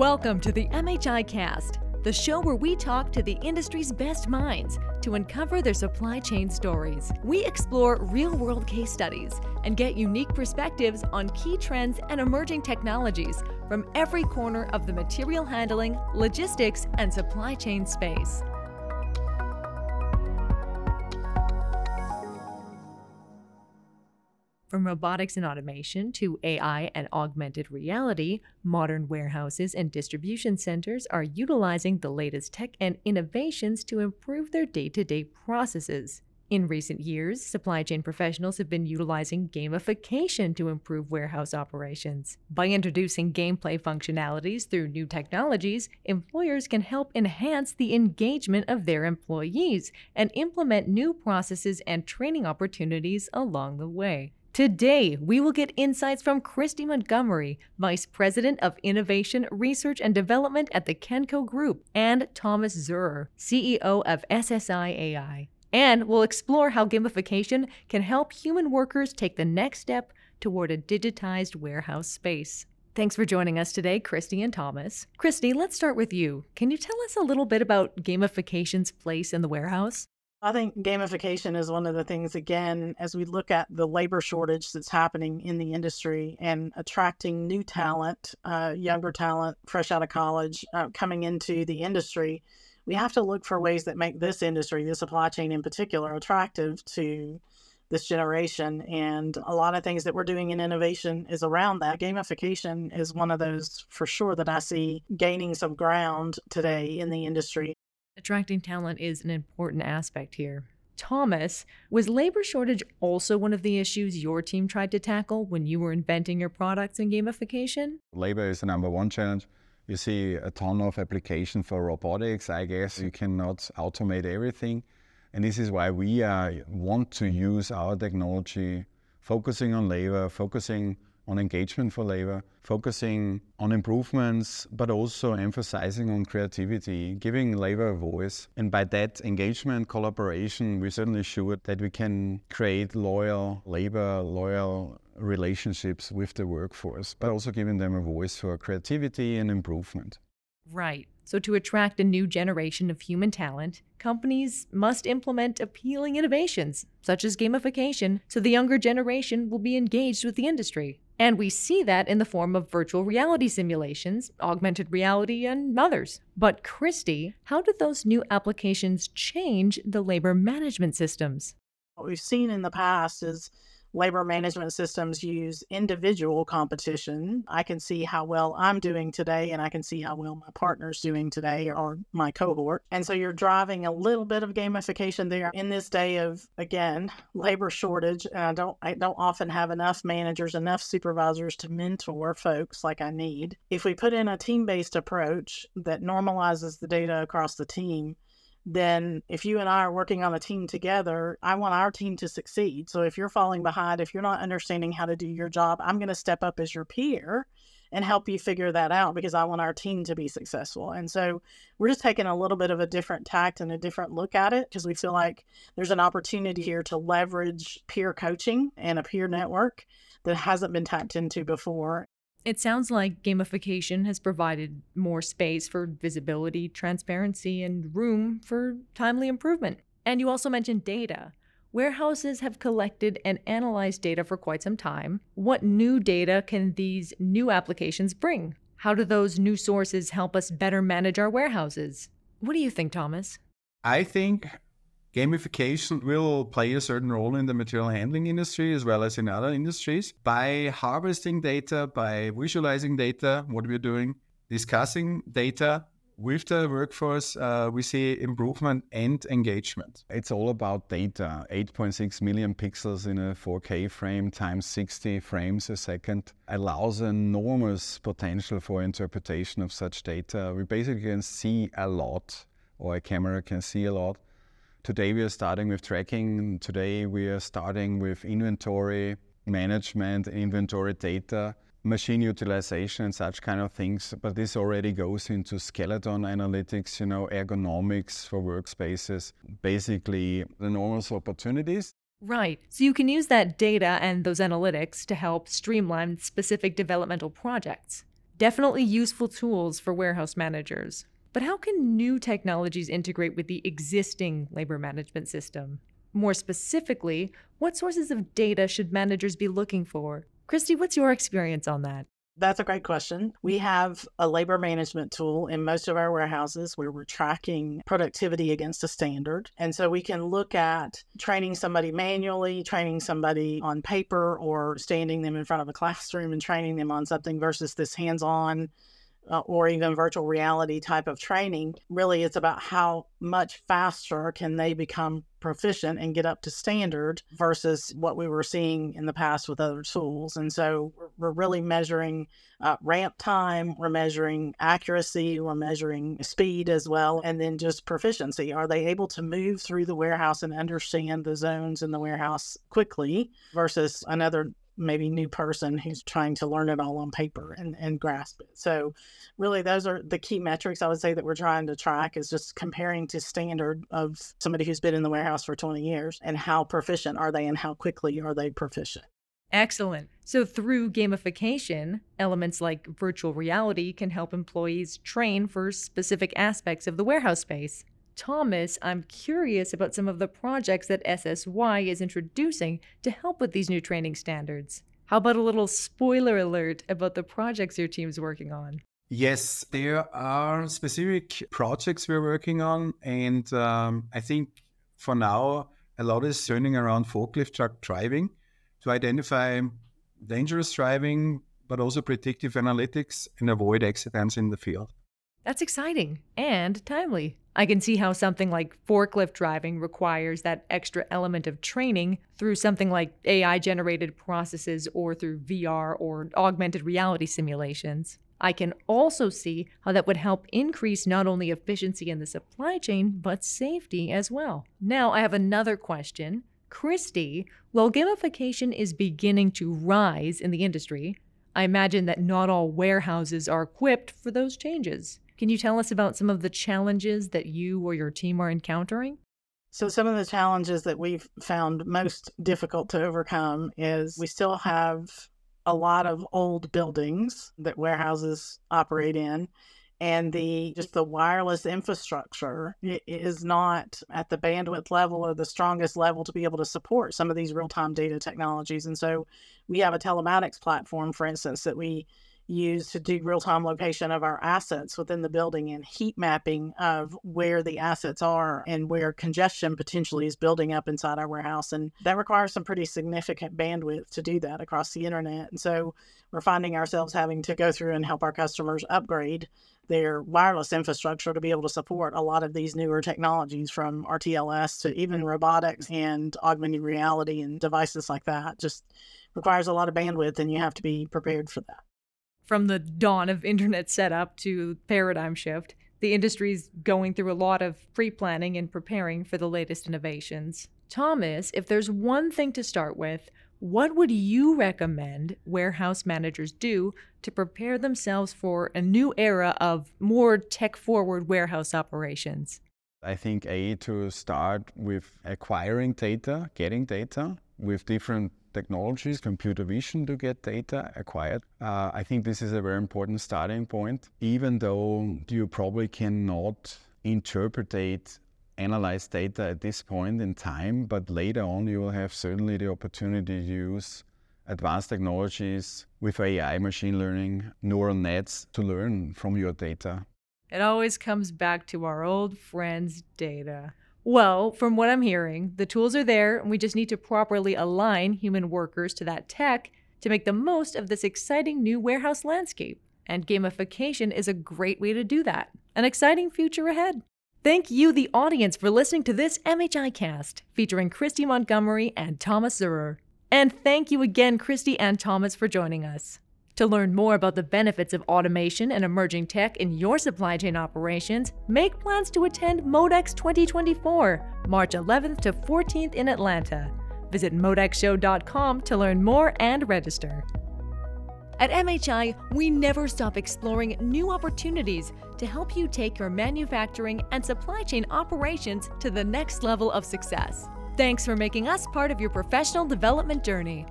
Welcome to the MHI Cast, the show where we talk to the industry's best minds to uncover their supply chain stories. We explore real world case studies and get unique perspectives on key trends and emerging technologies from every corner of the material handling, logistics, and supply chain space. From robotics and automation to AI and augmented reality, modern warehouses and distribution centers are utilizing the latest tech and innovations to improve their day to day processes. In recent years, supply chain professionals have been utilizing gamification to improve warehouse operations. By introducing gameplay functionalities through new technologies, employers can help enhance the engagement of their employees and implement new processes and training opportunities along the way. Today, we will get insights from Kristi Montgomery, Vice President of Innovation, Research and Development at the Kenco Group, and Thomas Zoehrer, CEO of sSy AI. And we'll explore how gamification can help human workers take the next step toward a digitized warehouse space. Thanks for joining us today, Kristi and Thomas. Kristi, let's start with you. Can you tell us a little bit about gamification's place in the warehouse? I think gamification is one of the things, again, as we look at the labor shortage that's happening in the industry and attracting new talent, uh, younger talent, fresh out of college, uh, coming into the industry, we have to look for ways that make this industry, the supply chain in particular, attractive to this generation. And a lot of things that we're doing in innovation is around that. Gamification is one of those for sure that I see gaining some ground today in the industry. Attracting talent is an important aspect here. Thomas, was labor shortage also one of the issues your team tried to tackle when you were inventing your products in gamification? Labor is the number one challenge. You see a ton of application for robotics. I guess you cannot automate everything. And this is why we uh, want to use our technology, focusing on labor, focusing on engagement for labor, focusing on improvements, but also emphasizing on creativity, giving labor a voice. And by that engagement, collaboration, we're certainly sure that we can create loyal labor, loyal relationships with the workforce, but also giving them a voice for creativity and improvement. Right. So, to attract a new generation of human talent, companies must implement appealing innovations, such as gamification, so the younger generation will be engaged with the industry. And we see that in the form of virtual reality simulations, augmented reality, and others. But, Kristi, how did those new applications change the labor management systems? What we've seen in the past is labor management systems use individual competition. I can see how well I'm doing today, and I can see how well my partner's doing today or my cohort. And so you're driving a little bit of gamification there in this day of again labor shortage. And I don't I don't often have enough managers, enough supervisors to mentor folks like I need. If we put in a team-based approach that normalizes the data across the team, then if you and I are working on a team together, I want our team to succeed. So if you're falling mm-hmm. behind, if you're not understanding how to do your job, I'm going to step up as your peer and help you figure that out because I want our team to be successful. And so we're just taking a little bit of a different tact and a different look at it because we feel like there's an opportunity here to leverage peer coaching and a peer network that hasn't been tapped into before. It sounds like gamification has provided more space for visibility, transparency, and room for timely improvement. And you also mentioned data. Warehouses have collected and analyzed data for quite some time. What new data can these new applications bring? How do those new sources help us better manage our warehouses? What do you think, Thomas? I think Gamification will play a certain role in the material handling industry as well as in other industries by harvesting data, by visualizing data, what we're doing, discussing data with the workforce, uh, we see improvement and engagement. It's all about data 8.6 million pixels in a 4K frame times 60 frames a second allows enormous potential for interpretation of such data. We basically can see a lot, or a camera can see a lot. Today we are starting with tracking. Today we are starting with inventory management, inventory data, machine utilization, and such kind of things. But this already goes into skeleton analytics, you know, ergonomics for workspaces, basically enormous opportunities. Right. So you can use that data and those analytics to help streamline specific developmental projects. Definitely useful tools for warehouse managers. But how can new technologies integrate with the existing labor management system? More specifically, what sources of data should managers be looking for? Kristi, what's your experience on that? That's a great question. We have a labor management tool in most of our warehouses where we're tracking productivity against a standard. And so we can look at training somebody manually, training somebody on paper, or standing them in front of a classroom and training them on something versus this hands on uh, or even virtual reality type of training, really it's about how much faster can they become proficient and get up to standard versus what we were seeing in the past with other tools. And so we're really measuring uh, ramp time, we're measuring accuracy, we're measuring speed as well, and then just proficiency. Are they able to move through the warehouse and understand the zones in the warehouse quickly versus another maybe new person who's trying to learn it all on paper and, and grasp it. So really those are the key metrics I would say that we're trying to track is just comparing to standard of somebody who's been in the warehouse for 20 years and how proficient are they and how quickly are they proficient. Excellent. So, through gamification, elements like virtual reality can help employees train for specific aspects of the warehouse space. Thomas, I'm curious about some of the projects that SSY is introducing to help with these new training standards. How about a little spoiler alert about the projects your team's working on? Yes, there are specific projects we're working on. And um, I think for now, a lot is turning around forklift truck driving to identify dangerous driving, but also predictive analytics and avoid accidents in the field. That's exciting and timely. I can see how something like forklift driving requires that extra element of training through something like AI generated processes or through VR or augmented reality simulations. I can also see how that would help increase not only efficiency in the supply chain, but safety as well. Now, I have another question. Kristi, while gamification is beginning to rise in the industry, I imagine that not all warehouses are equipped for those changes. Can you tell us about some of the challenges that you or your team are encountering? So, some of the challenges that we've found most difficult to overcome is we still have a lot of old buildings that warehouses operate in and the just the wireless infrastructure is not at the bandwidth level or the strongest level to be able to support some of these real-time data technologies and so we have a telematics platform for instance that we used to do real time location of our assets within the building and heat mapping of where the assets are and where congestion potentially is building up inside our warehouse. And that requires some pretty significant bandwidth to do that across the internet. And so we're finding ourselves having to go through and help our customers upgrade their wireless infrastructure to be able to support a lot of these newer technologies from RTLS to even robotics and augmented reality and devices like that. Just requires a lot of bandwidth and you have to be prepared for that from the dawn of internet setup to paradigm shift, the industry's going through a lot of pre planning and preparing for the latest innovations. Thomas, if there's one thing to start with, what would you recommend warehouse managers do to prepare themselves for a new era of more tech forward warehouse operations? I think A, to start with acquiring data, getting data with different technologies, computer vision to get data acquired. Uh, I think this is a very important starting point, even though you probably cannot interpret, analyze data at this point in time, but later on you will have certainly the opportunity to use advanced technologies with AI, machine learning, neural nets to learn from your data. It always comes back to our old friends' data. Well, from what I'm hearing, the tools are there, and we just need to properly align human workers to that tech to make the most of this exciting new warehouse landscape. And gamification is a great way to do that. An exciting future ahead. Thank you, the audience, for listening to this MHI cast featuring Kristi Montgomery and Thomas Zoehrer. And thank you again, Kristi and Thomas, for joining us. To learn more about the benefits of automation and emerging tech in your supply chain operations, make plans to attend Modex 2024, March 11th to 14th in Atlanta. Visit modexshow.com to learn more and register. At MHI, we never stop exploring new opportunities to help you take your manufacturing and supply chain operations to the next level of success. Thanks for making us part of your professional development journey.